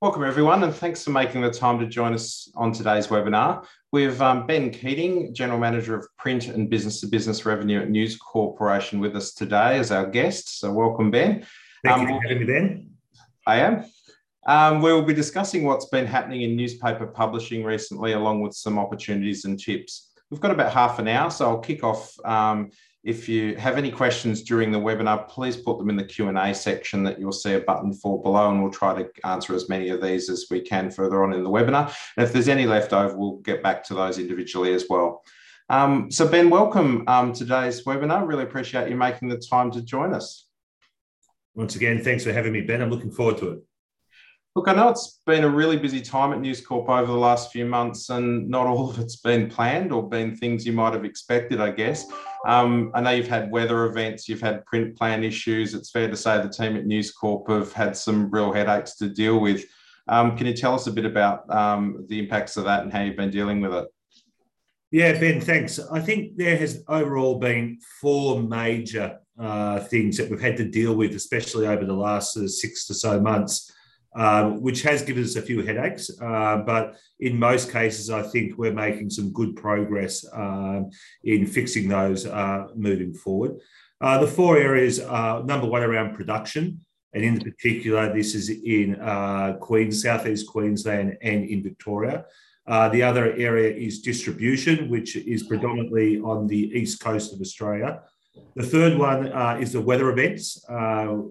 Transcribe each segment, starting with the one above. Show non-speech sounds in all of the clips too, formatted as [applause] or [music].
Welcome, everyone, and thanks for making the time to join us on today's webinar. We have um, Ben Keating, General Manager of Print and Business to Business Revenue at News Corporation, with us today as our guest. So, welcome, Ben. Thank um, you for having me, Ben. I am. Um, we will be discussing what's been happening in newspaper publishing recently, along with some opportunities and tips. We've got about half an hour, so I'll kick off um, if you have any questions during the webinar, please put them in the Q&A section that you'll see a button for below and we'll try to answer as many of these as we can further on in the webinar. And if there's any left over, we'll get back to those individually as well. Um, so Ben, welcome um, today's webinar. Really appreciate you making the time to join us. Once again, thanks for having me, Ben. I'm looking forward to it. Look, I know it's been a really busy time at News Corp over the last few months, and not all of it's been planned or been things you might have expected, I guess. Um, I know you've had weather events, you've had print plan issues. It's fair to say the team at News Corp have had some real headaches to deal with. Um, can you tell us a bit about um, the impacts of that and how you've been dealing with it? Yeah, Ben, thanks. I think there has overall been four major uh, things that we've had to deal with, especially over the last uh, six to so months um, which has given us a few headaches. Uh, but in most cases, I think we're making some good progress um, in fixing those uh, moving forward. Uh, the four areas are number one around production. And in particular, this is in uh, Queens, Southeast Queensland, and in Victoria. Uh, the other area is distribution, which is predominantly on the east coast of Australia. The third one uh, is the weather events,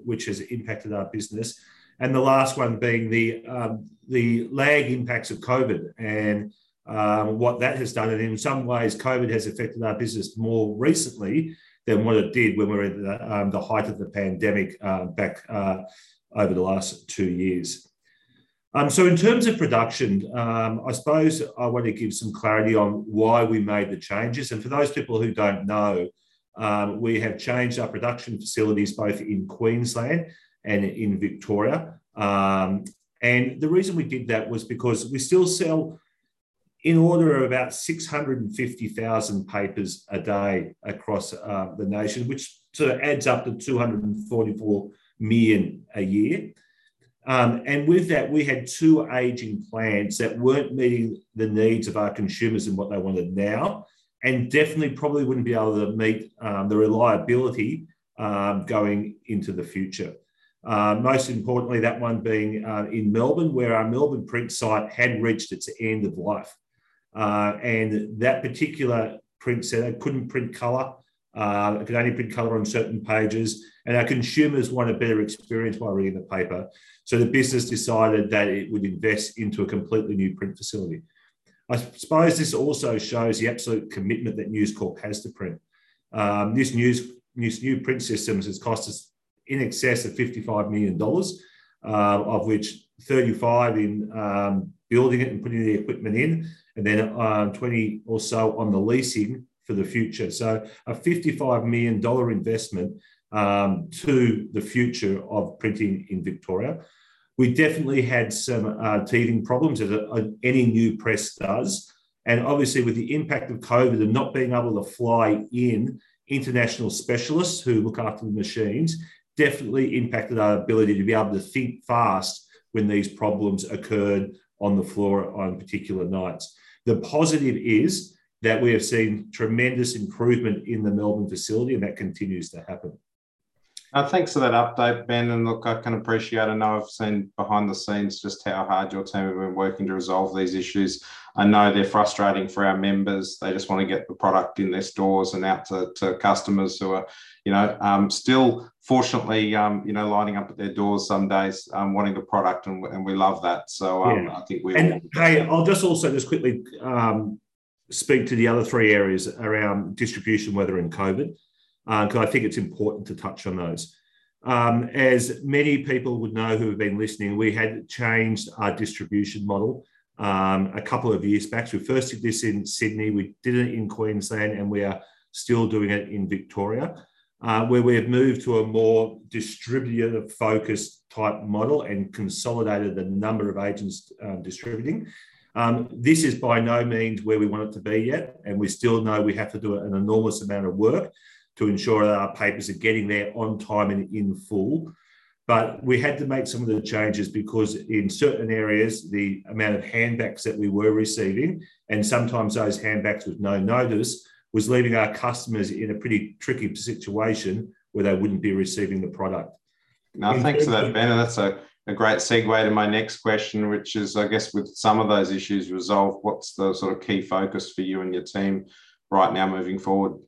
which has impacted our business and the last one being the um, the lag impacts of COVID and um, what that has done. And in some ways, COVID has affected our business more recently than what it did when we were at the, um, the height of the pandemic uh, back uh, over the last two years. Um, so, in terms of production, um, I suppose I want to give some clarity on why we made the changes. And for those people who don't know, um, we have changed our production facilities both in Queensland and in Victoria. Um, and the reason we did that was because we still sell in order of about 650,000 papers a day across uh, the nation, which sort of adds up to 244 million a year. Um, and with that, we had two aging plants that weren't meeting the needs of our consumers and what they wanted now, and definitely probably wouldn't be able to meet um, the reliability um, going into the future. Uh, most importantly, that one being uh, in Melbourne, where our Melbourne print site had reached its end of life. Uh, and that particular print center couldn't print colour, uh, it could only print colour on certain pages, and our consumers want a better experience while reading the paper. So the business decided that it would invest into a completely new print facility. I suppose this also shows the absolute commitment that News Corp has to print. Um, this news, this new print systems has cost us in excess of $55 million, uh, of which 35 in um, building it and putting the equipment in, and then uh, 20 or so on the leasing for the future. So a $55 million investment um, to the future of printing in Victoria. We definitely had some uh, teething problems, as a, any new press does. And obviously, with the impact of COVID and not being able to fly in international specialists who look after the machines, definitely impacted our ability to be able to think fast when these problems occurred on the floor on particular nights. The positive is that we have seen tremendous improvement in the Melbourne facility, and that continues to happen. Uh, thanks for that update, Ben. And look, I can appreciate, I know I've seen behind the scenes just how hard your team have been working to resolve these issues. I know they're frustrating for our members. They just want to get the product in their stores and out to, to customers who are, you know, um, still fortunately, um, you know, lining up at their doors some days, um, wanting the product, and, and we love that. So um, yeah. I think we. And hey, I'll just also just quickly um, speak to the other three areas around distribution, weather, and COVID because uh, I think it's important to touch on those. Um, as many people would know who have been listening, we had changed our distribution model um, a couple of years back. We first did this in Sydney, we did it in Queensland, and we are still doing it in Victoria, uh, where we have moved to a more distributor focused type model and consolidated the number of agents um, distributing. Um, this is by no means where we want it to be yet, and we still know we have to do an enormous amount of work to ensure that our papers are getting there on time and in full. But we had to make some of the changes because in certain areas, the amount of handbacks that we were receiving, and sometimes those handbacks with no notice, was leaving our customers in a pretty tricky situation where they wouldn't be receiving the product. No, thanks for that, Ben. And that's a, a great segue to my next question, which is, I guess, with some of those issues resolved, what's the sort of key focus for you and your team right now moving forward?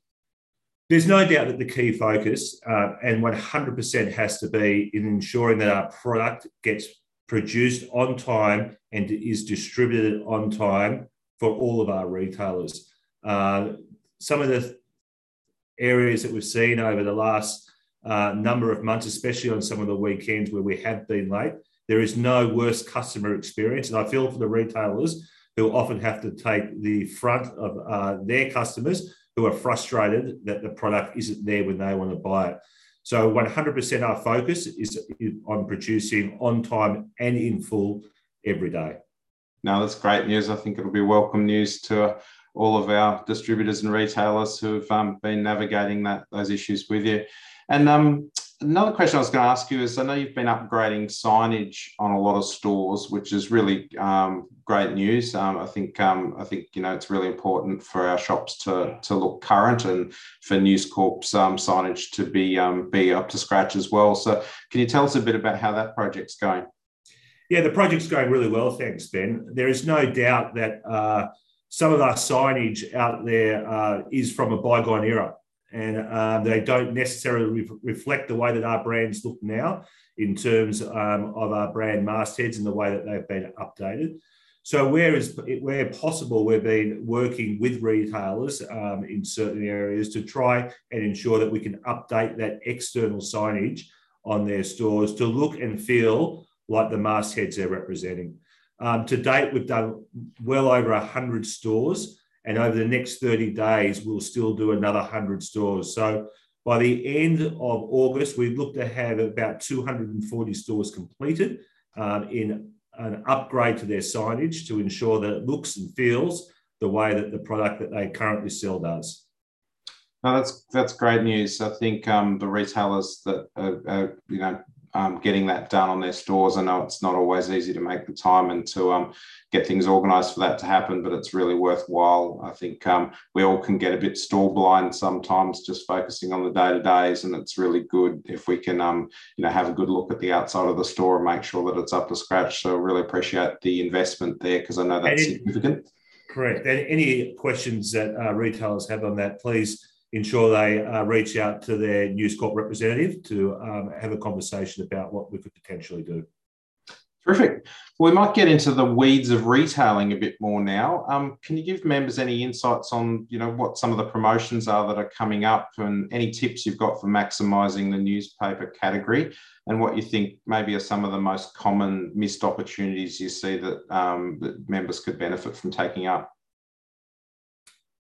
There's no doubt that the key focus, uh, and 100% has to be in ensuring that our product gets produced on time and is distributed on time for all of our retailers. Uh, some of the areas that we've seen over the last uh, number of months, especially on some of the weekends where we have been late, there is no worse customer experience. And I feel for the retailers who often have to take the front of uh, their customers who are frustrated that the product isn't there when they want to buy it. So 100% our focus is on producing on time and in full every day. Now that's great news. I think it'll be welcome news to all of our distributors and retailers who've um, been navigating that those issues with you. And um, another question I was going to ask you is I know you've been upgrading signage on a lot of stores, which is really um, great news. Um, I think um, I think you know it's really important for our shops to to look current and for News Corp's um, signage to be um, be up to scratch as well. So can you tell us a bit about how that project's going? Yeah, the project's going really well, thanks, Ben. There is no doubt that uh, some of our signage out there uh, is from a bygone era and uh, they don't necessarily re- reflect the way that our brands look now in terms um, of our brand mastheads and the way that they've been updated. So where is where possible, we've been working with retailers um, in certain areas to try and ensure that we can update that external signage on their stores to look and feel like the mastheads they're representing. Um, to date, we've done well over 100 stores and over the next 30 days, we'll still do another 100 stores. So by the end of August, we look to have about 240 stores completed um, in an upgrade to their signage to ensure that it looks and feels the way that the product that they currently sell does. No, that's that's great news. I think um, the retailers that are, are, you know um, getting that done on their stores. I know it's not always easy to make the time and to um, get things organised for that to happen, but it's really worthwhile. I think um, we all can get a bit store blind sometimes, just focusing on the day to days, and it's really good if we can, um, you know, have a good look at the outside of the store and make sure that it's up to scratch. So I really appreciate the investment there because I know that's significant. Correct. And any questions that uh, retailers have on that, please ensure they uh, reach out to their News Corp representative to um, have a conversation about what we could potentially do. Terrific. We might get into the weeds of retailing a bit more now. Um, can you give members any insights on, you know, what some of the promotions are that are coming up, and any tips you've got for maximising the newspaper category, and what you think maybe are some of the most common missed opportunities you see that, um, that members could benefit from taking up?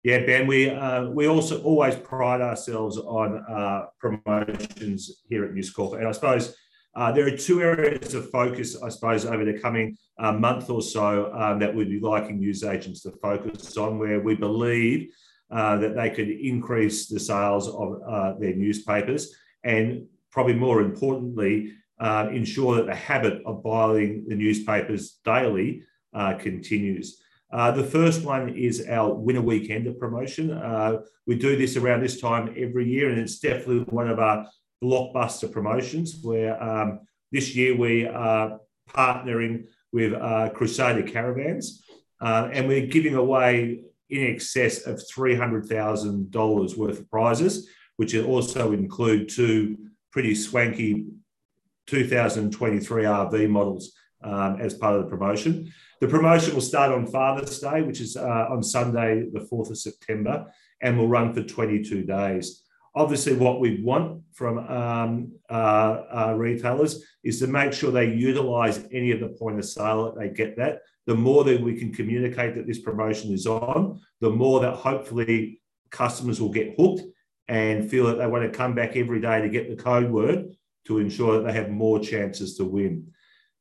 Yeah, Ben, we uh, we also always pride ourselves on uh, promotions here at News Corp, and I suppose uh, there are two areas of focus, I suppose, over the coming uh, month or so um, that we'd be liking news agents to focus on, where we believe uh, that they could increase the sales of uh, their newspapers, and probably more importantly, ensure that the habit of buying the newspapers daily continues. Uh, the first one is our Winner Weekender promotion. Uh, we do this around this time every year, and it's definitely one of our blockbuster promotions where um, this year we are partnering with uh, Crusader Caravans, uh, and we're giving away in excess of $300,000 worth of prizes, which also include two pretty swanky 2023 RV models um, as part of the promotion. The promotion will start on Father's Day, which is uh, on Sunday, the 4th of September, and will run for 22 days. Obviously, what we want from um, uh, uh, retailers is to make sure they utilize any of the point of sale that they get that. The more that we can communicate that this promotion is on, the more that hopefully customers will get hooked and feel that they want to come back every day to get the code word to ensure that they have more chances to win.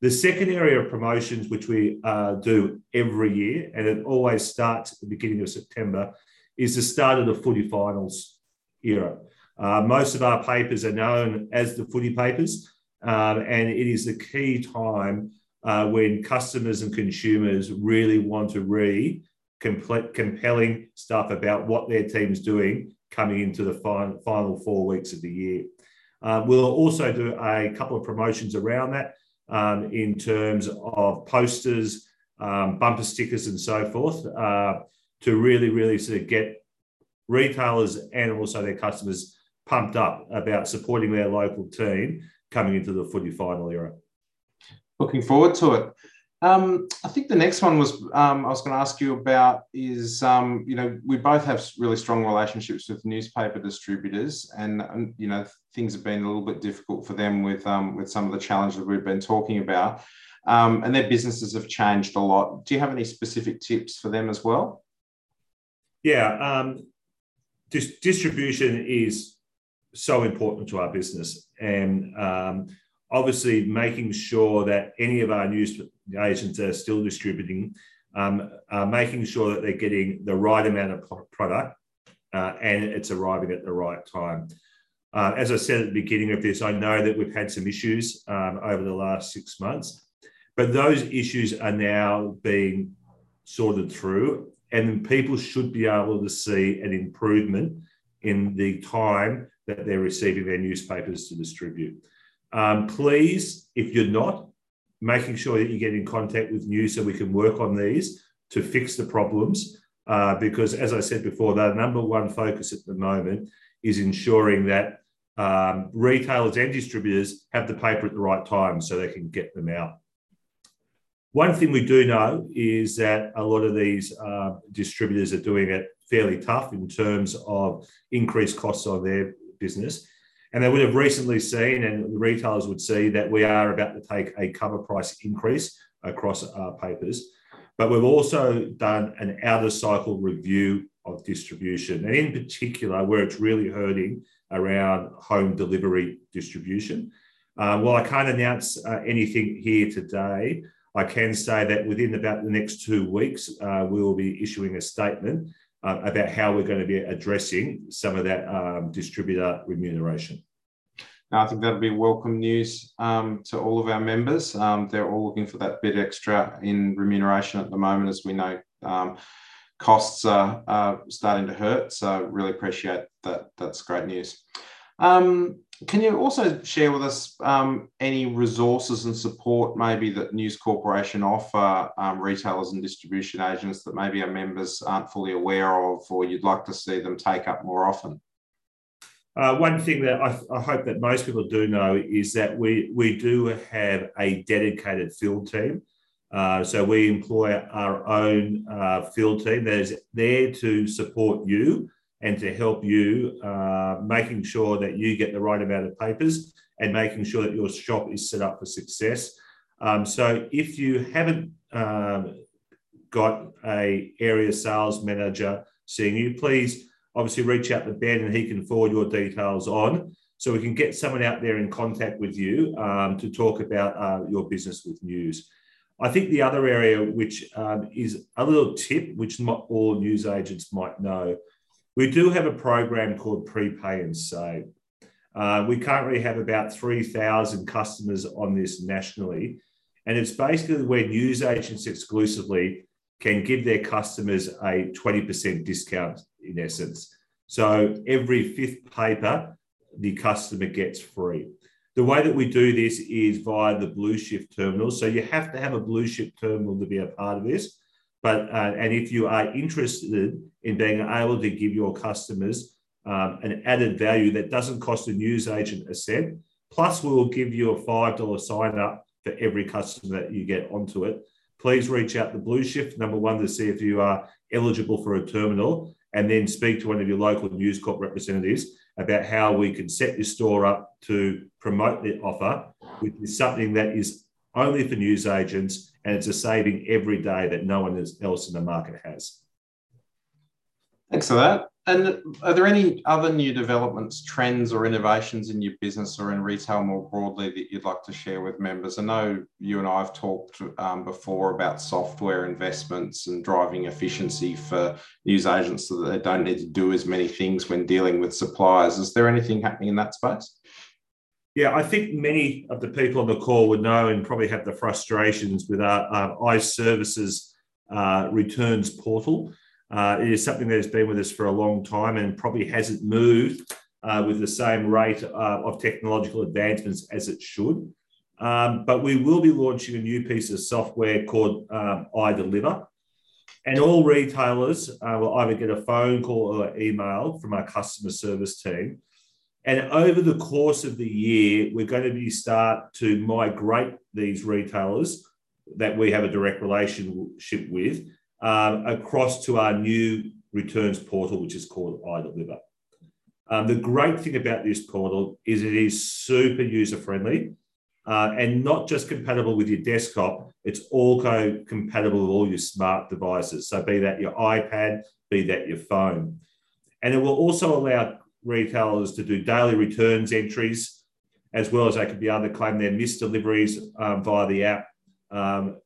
The second area of promotions, which we uh, do every year, and it always starts at the beginning of September, is the start of the footy finals era. Uh, most of our papers are known as the footy papers. um, and it is the key time uh, when customers and consumers really want to read complete, compelling stuff about what their team's doing coming into the final, final four weeks of the year. Uh, we'll also do a couple of promotions around that um, in terms of posters, um, bumper stickers, and so forth uh, to really, really sort of get retailers and also their customers pumped up about supporting their local team coming into the footy final era. Looking forward to it. Um, I think the next one was um, I was going to ask you about is um, you know we both have really strong relationships with newspaper distributors, and, and you know things have been a little bit difficult for them with um, with some of the challenges we've been talking about, um, and their businesses have changed a lot. Do you have any specific tips for them as well? Yeah, um, dis- distribution is so important to our business, and obviously making sure that any of our news agents are still distributing, um, uh, making sure that they're getting the right amount of product uh, and it's arriving at the right time. Uh, as I said at the beginning of this, I know that we've had some issues um, over the last six months, but those issues are now being sorted through, and people should be able to see an improvement in the time that they're receiving their newspapers to distribute. Um, please, if you're not, making sure that you get in contact with News so we can work on these to fix the problems. Uh, because, as I said before, the number one focus at the moment is ensuring that um, retailers and distributors have the paper at the right time so they can get them out. One thing we do know is that a lot of these uh, distributors are doing it fairly tough in terms of increased costs on their business. And they would have recently seen, and the retailers would see, that we are about to take a cover price increase across our papers. But we've also done an out of cycle review of distribution, and in particular, where it's really hurting around home delivery distribution. Um, while I can't announce uh, anything here today, I can say that within about the next two weeks, uh, we will be issuing a statement uh, about how we're going to be addressing some of that um, distributor remuneration. Now, I think that'll be welcome news um, to all of our members. Um, they're all looking for that bit extra in remuneration at the moment, as we know um, costs are, are, starting to hurt. So really appreciate that. That's great news. Um, can you also share with us um, any resources and support maybe that News Corporation offer um, retailers and distribution agents that maybe our members aren't fully aware of or you'd like to see them take up more often? Uh, one thing that I, I, hope that most people do know is that we, we do have a dedicated field team. Uh, so we employ our own uh, field team that is there to support you and to help you, uh, making sure that you get the right amount of papers and making sure that your shop is set up for success. Um, so if you haven't um, got a area sales manager seeing you, please obviously reach out to Ben and he can forward your details on so we can get someone out there in contact with you um, to talk about uh, your business with news. I think the other area, which um, is a little tip, which not all news agents might know, we do have a program called Prepay and Save. Uh, we currently have about 3,000 customers on this nationally. And it's basically where news agents exclusively can give their customers a 20% discount in essence. So every fifth paper, the customer gets free. The way that we do this is via the Blue Shift terminal. So you have to have a Blue Shift terminal to be a part of this. But uh, and if you are interested in being able to give your customers um, an added value that doesn't cost a news agent a cent, plus we will give you a five dollar sign up for every customer that you get onto it. Please reach out to Blue Shift number one to see if you are eligible for a terminal, and then speak to one of your local News Corp representatives about how we can set your store up to promote the offer, which is something that is only for news agents and it's a saving every day that no one else in the market has. Thanks for that. And are there any other new developments, trends, or innovations in your business or in retail more broadly that you'd like to share with members? I know you and I have talked um, before about software investments and driving efficiency for news agents so that they don't need to do as many things when dealing with suppliers. Is there anything happening in that space? Yeah, I think many of the people on the call would know and probably have the frustrations with our, our iServices uh, returns portal. Uh, it is something that has been with us for a long time and probably hasn't moved uh, with the same rate uh, of technological advancements as it should. Um, but we will be launching a new piece of software called um, iDeliver. And all retailers uh, will either get a phone call or email from our customer service team. And over the course of the year, we're going to be start to migrate these retailers that we have a direct relationship with um, across to our new returns portal, which is called iDeliver. Um, the great thing about this portal is it is super user friendly uh, and not just compatible with your desktop, it's also compatible with all your smart devices. So, be that your iPad, be that your phone. And it will also allow retailers to do daily returns entries, as well as they could be able to claim their missed deliveries um, via the app, um,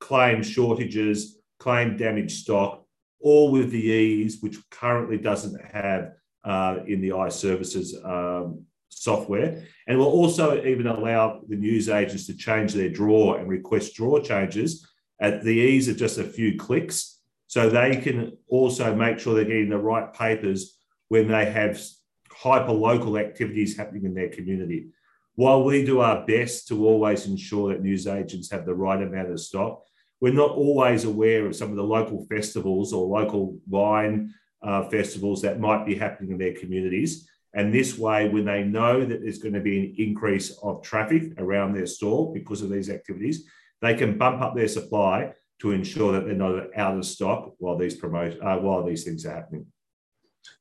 claim shortages, claim damaged stock, all with the ease which currently doesn't have uh, in the iServices um, software. And will also even allow the news agents to change their draw and request draw changes at the ease of just a few clicks. So they can also make sure they're getting the right papers when they have hyper local activities happening in their community. While we do our best to always ensure that news agents have the right amount of stock, we're not always aware of some of the local festivals or local wine uh, festivals that might be happening in their communities. And this way, when they know that there's going to be an increase of traffic around their store because of these activities, they can bump up their supply to ensure that they're not out of stock while these promote uh, while these things are happening.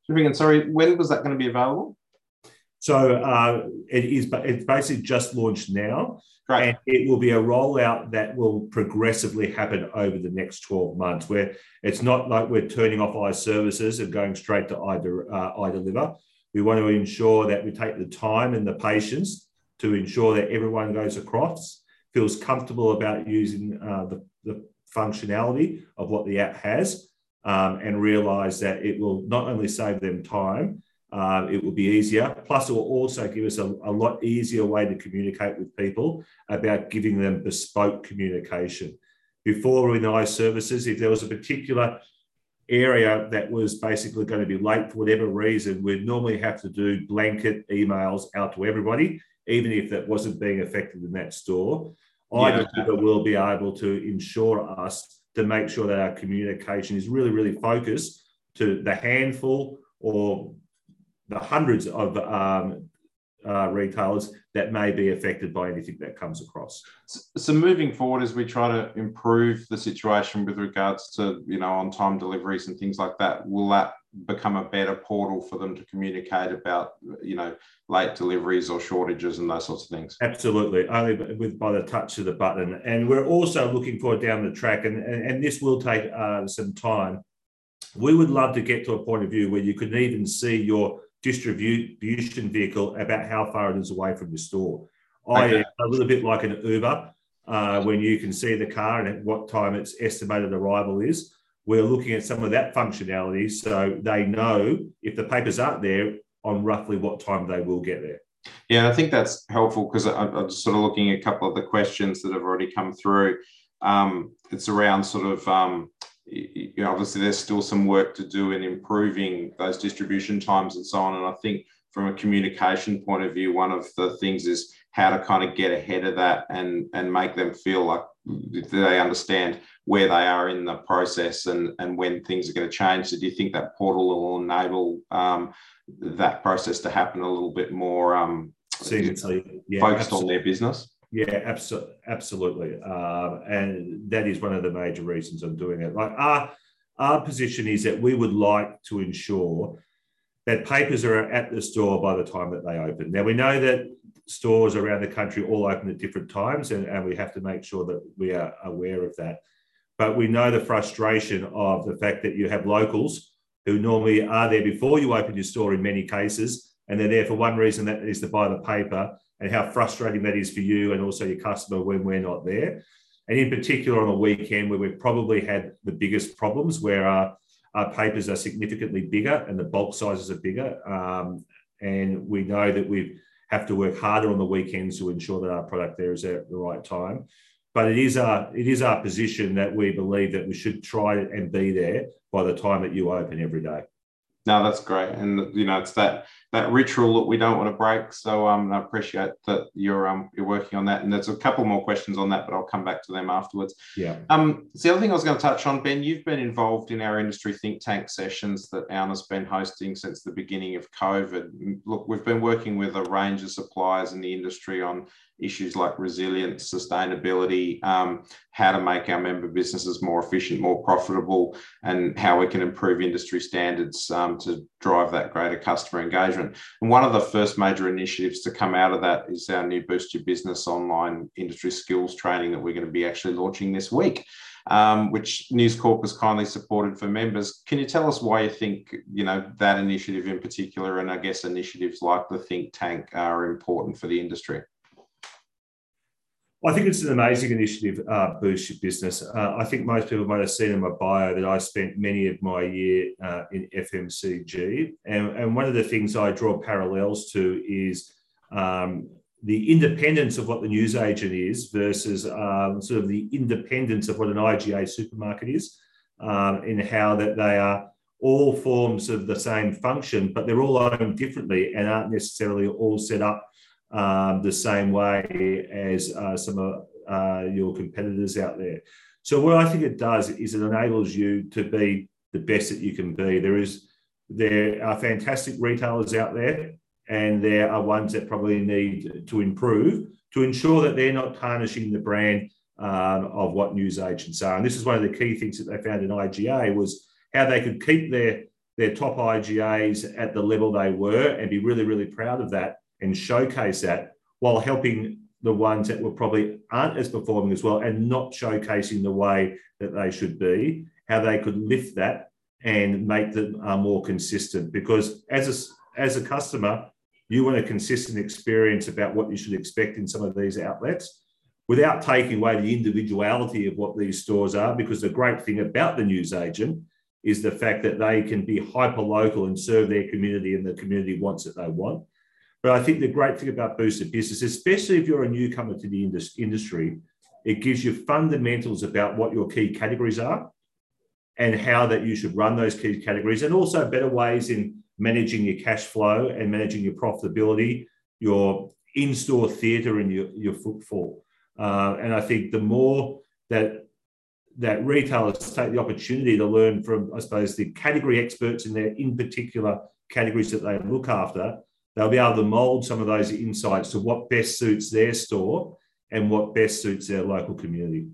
And sorry, when was that going to be available? So uh, it is, but it's basically just launched now. Great. And it will be a rollout that will progressively happen over the next 12 months, where it's not like we're turning off our services and going straight to either uh, iDeliver. We want to ensure that we take the time and the patience to ensure that everyone goes across, feels comfortable about using uh, the, the, functionality of what the app has, um, and realize that it will not only save them time, uh, it will be easier. Plus, it will also give us a, a, lot easier way to communicate with people about giving them bespoke communication. Before we're in iServices, if there was a particular area that was basically going to be late for whatever reason, we'd normally have to do blanket emails out to everybody, even if that wasn't being affected in that store. Yeah, I will be able to ensure us to make sure that our communication is really, really focused to the handful or the hundreds of um, uh, retailers that may be affected by anything that comes across. So, moving forward, as we try to improve the situation with regards to you know on-time deliveries and things like that, will that become a better portal for them to communicate about you know late deliveries or shortages and those sorts of things? Absolutely, only with by the touch of the button. And we're also looking for down the track, and and, and this will take uh, some time. We would love to get to a point of view where you can even see your distribution vehicle about how far it is away from your store. Okay. I, a little bit like an Uber, uh, when you can see the car and at what time its estimated arrival is. We're looking at some of that functionality so they know if the papers aren't there on roughly what time they will get there. Yeah, I think that's helpful because I'm sort of looking at a couple of the questions that have already come through. Um, it's around sort of um, you know, obviously there's still some work to do in improving those distribution times and so on. And I think from a communication point of view, one of the things is how to kind of get ahead of that and and make them feel like they understand where they are in the process and and when things are going to change. So do you think that portal will enable um, that process to happen a little bit more um, seamlessly, yeah, focused absolutely. on their business? Yeah, absolutely, absolutely, uh, and that is one of the major reasons I'm doing it. Like our our position is that we would like to ensure that papers are at the store by the time that they open. Now we know that stores around the country all open at different times, and, and we have to make sure that we are aware of that. But we know the frustration of the fact that you have locals who normally are there before you open your store in many cases, and they're there for one reason that is to buy the paper and how frustrating that is for you and also your customer when we're not there. And in particular, on a weekend where we've probably had the biggest problems, where our, our papers are significantly bigger and the bulk sizes are bigger. Um, and we know that we've have to work harder on the weekends to ensure that our product there is at the right time. But it is our it is our position that we believe that we should try and be there by the time that you open every day. No, that's great, and you know it's that that ritual that we don't want to break. So um, I appreciate that you're um you're working on that, and there's a couple more questions on that, but I'll come back to them afterwards. Yeah. Um, so the other thing I was going to touch on, Ben, you've been involved in our industry think tank sessions that ALNA's been hosting since the beginning of COVID. Look, we've been working with a range of suppliers in the industry on issues like resilience, sustainability, um, how to make our member businesses more efficient, more profitable, and how we can improve industry standards um, to drive that greater customer engagement. And one of the first major initiatives to come out of that is our new Boost Your Business online industry skills training that we're going to be actually launching this week. Um, which News Corp has kindly supported for members. Can you tell us why you think you know that initiative in particular, and I guess initiatives like the think tank are important for the industry? I think it's an amazing initiative, uh, Boost Your Business. Uh, I think most people might have seen in my bio that I spent many of my year uh, in FMCG. And, and one of the things I draw parallels to is um, the independence of what the newsagent is versus um, sort of the independence of what an IGA supermarket is, um, in how that they are all forms of the same function, but they're all owned differently and aren't necessarily all set up um, the same way as uh, some of uh, your competitors out there. So what I think it does is it enables you to be the best that you can be. There is there are fantastic retailers out there, and there are ones that probably need to improve to ensure that they're not tarnishing the brand um, of what news agents are. And this is one of the key things that they found in IGA was how they could keep their their top IGAs at the level they were and be really, really proud of that and showcase that while helping the ones that were probably aren't as performing as well and not showcasing the way that they should be, how they could lift that and make them uh, more consistent. Because as a, as a customer, you want a consistent experience about what you should expect in some of these outlets without taking away the individuality of what these stores are. Because the great thing about the news agent is the fact that they can be hyper local and serve their community and the community wants that they want. But I think the great thing about Boost Your Business, especially if you're a newcomer to the industry, it gives you fundamentals about what your key categories are and how that you should run those key categories, and also better ways in managing your cash flow and managing your profitability, your in-store theatre and your, your footfall. Uh, and I think the more that that retailers take the opportunity to learn from, I suppose, the category experts in their in particular categories that they look after, they'll be able to mold some of those insights to what best suits their store and what best suits their local community.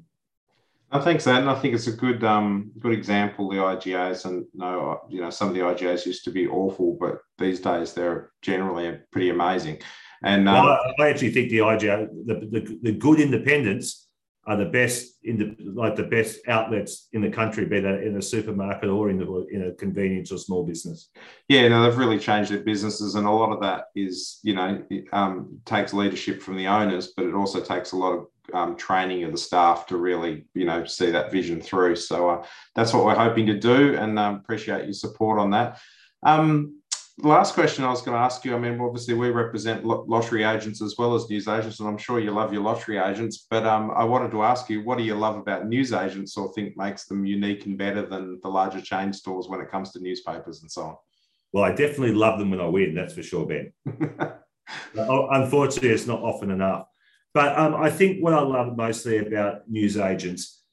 I think so, and I think it's a good um, good example. The IGAs, and you know, you know, some of the IGAs used to be awful, but these days they're generally pretty amazing. And um, well, I actually think the IGA, the, the, the good independents are the best in the like the best outlets in the country, be that in a supermarket or in the in a convenience or small business. Yeah, no, they've really changed their businesses, and a lot of that is you know um, takes leadership from the owners, but it also takes a lot of um, training of the staff to really you know see that vision through. So uh, that's what we're hoping to do, and um, appreciate your support on that. Um, last question I was going to ask you. I mean, obviously we represent lottery agents as well as news agents, and I'm sure you love your lottery agents. But um, I wanted to ask you, what do you love about news agents, or think makes them unique and better than the larger chain stores when it comes to newspapers and so on? Well, I definitely love them when I win. That's for sure, Ben. [laughs] Unfortunately, it's not often enough. But um, I think what I love mostly about news agents,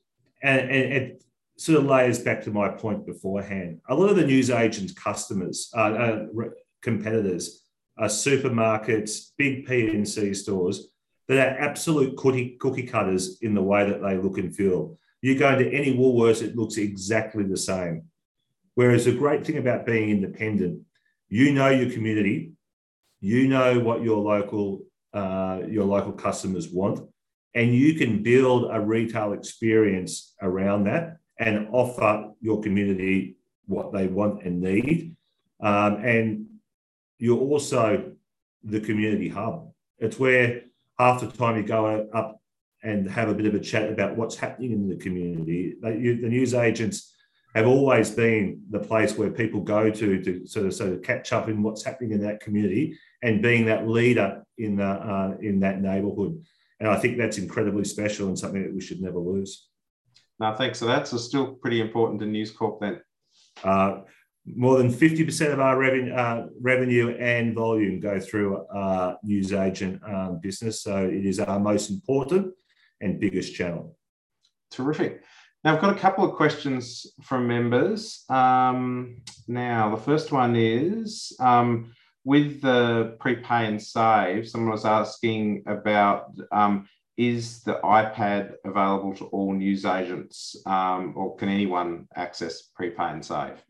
and, and it, sort of layers back to my point beforehand. A lot of the news agents' customers, uh, uh, competitors, are supermarkets, big PNC stores that are absolute cookie, cookie cutters in the way that they look and feel. You go into any Woolworths, it looks exactly the same. Whereas the great thing about being independent, you know your community, you know what your local uh, your local customers want, and you can build a retail experience around that and offer your community what they want and need. Um, and you're also the community hub. It's where half the time you go up and have a bit of a chat about what's happening in the community. The news agents have always been the place where people go to to sort of sort of catch up in what's happening in that community and being that leader in the, uh, in that neighbourhood. And I think that's incredibly special and something that we should never lose. No, thanks. So that's still pretty important to News Corp then. Uh, more than 50% of our revenue, uh, revenue and volume go through our news agent um, business. So it is our most important and biggest channel. Terrific. Now, I've got a couple of questions from members. Um, now, the first one is um, with the prepay and save, someone was asking about um, is the iPad available to all news agents um, or can anyone access prepay and save?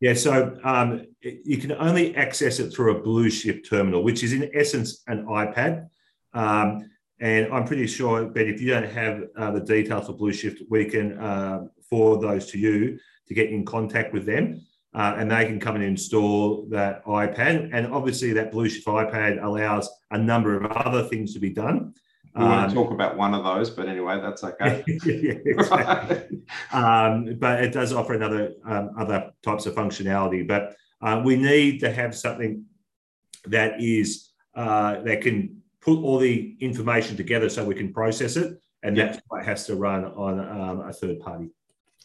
Yeah, so um, you can only access it through a Blueshift terminal, which is in essence an iPad. Um, and I'm pretty sure, Ben, if you don't have uh, the details for Blueshift, we can uh, forward those to you to get in contact with them. Uh, and they can come and install that iPad. And obviously, that Blueshift iPad allows a number of other things to be done. We um, want to talk about one of those, but anyway, that's okay. [laughs] yeah, exactly. um, but it does offer another um, other types of functionality. But uh, we need to have something that is uh, that can put all the information together so we can process it, and yep. that's what has to run on um, a third party.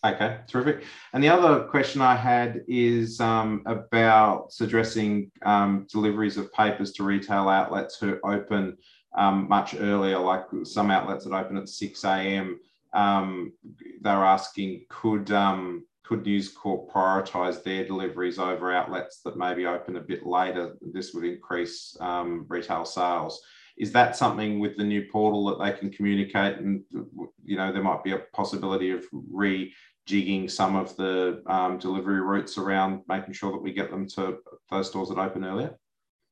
Okay, terrific. And the other question I had is um, about addressing um, deliveries of papers to retail outlets who open um, much earlier, like some outlets that open at 6 a.m. Um, they're asking, could um, could News Corp prioritise their deliveries over outlets that maybe open a bit later? This would increase um, retail sales. Is that something with the new portal that they can communicate? And you know, there might be a possibility of rejigging some of the um, delivery routes around, making sure that we get them to those stores that open earlier.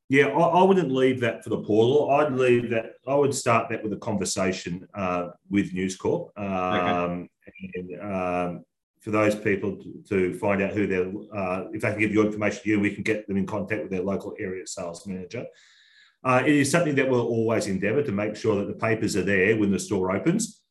Yeah, I, I, wouldn't leave that for the portal. I'd leave that. I would start that with a conversation uh, with News Corp, um, okay. and um, for those people to, to find out who they're, uh, if they can give your information to you, we can get them in contact with their local area sales manager. Uh, it is something that we'll always endeavour to make sure that the papers are there when the store opens.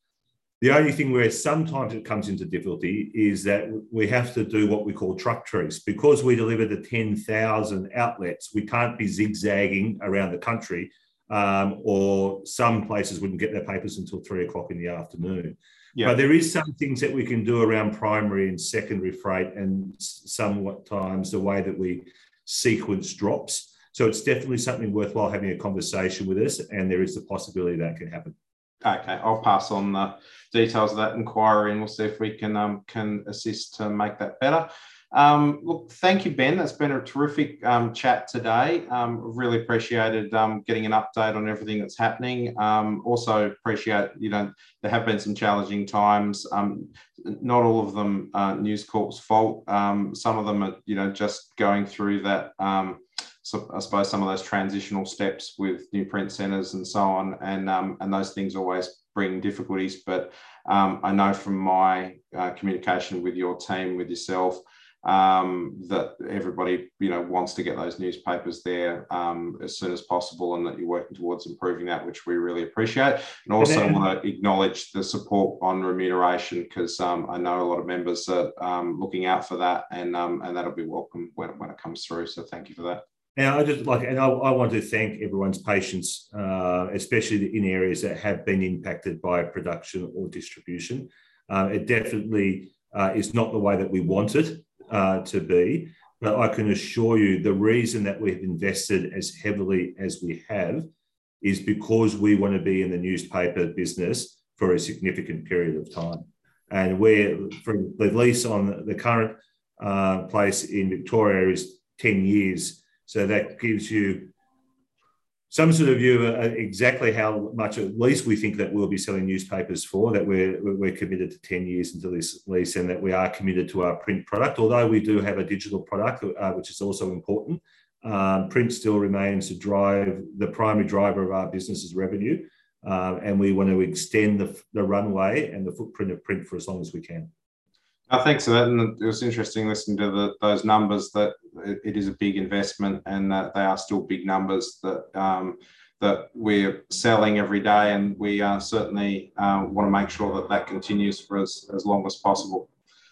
The only thing where sometimes it comes into difficulty is that we have to do what we call truck trees. Because we deliver to 10,000 outlets, we can't be zigzagging around the country, um, or some places wouldn't get their papers until three o'clock in the afternoon. Yeah. But there is some things that we can do around primary and secondary freight, and somewhat times the way that we sequence drops. So it's definitely something worthwhile having a conversation with us, and there is the possibility that can happen. Okay, I'll pass on the details of that inquiry, and we'll see if we can um, can assist to make that better. Um, look, thank you, Ben. That's been a terrific um, chat today. Um, really appreciated um, getting an update on everything that's happening. Um, also appreciate, you know, there have been some challenging times. Not all of them uh, News Corp's fault. some of them are, you know, just going through that so I suppose some of those transitional steps with new print centres and so on, and um, and those things always bring difficulties. But um, I know from my uh, communication with your team, with yourself, um, that everybody you know wants to get those newspapers there um, as soon as possible, and that you're working towards improving that, which we really appreciate. And also then, want to acknowledge the support on remuneration because um, I know a lot of members are um, looking out for that, and and that'll be welcome when, when it comes through. So thank you for that. And I just like, and I, I want to thank everyone's patience, uh, especially in areas that have been impacted by production or distribution. Uh, it definitely uh, is not the way that we want it uh, to be, but I can assure you the reason that we've invested as heavily as we have is because we want to be in the newspaper business for a significant period of time. And we're, the lease on the current uh, place in Victoria is 10 years so that gives you some sort of view of exactly how much at least we think that we'll be selling newspapers for, that we're, we're committed to 10 years into this lease and that we are committed to our print product, although we do have a digital product, uh, which is also important. Um, print still remains to drive the primary driver of our business's revenue. Um, and we want to extend the, the runway and the footprint of print for as long as we can. Thanks for that. And it was interesting listening to the, those numbers that it, it is a big investment and that they are still big numbers that um, that we're selling every day. And we uh, certainly uh, want to make sure that that continues for as, as long as possible.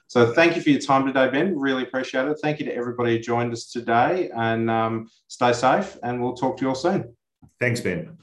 So thank you for your time today, Ben. Really appreciate it. Thank you to everybody who joined us today and um, stay safe and we'll talk to you all soon. Thanks, Ben.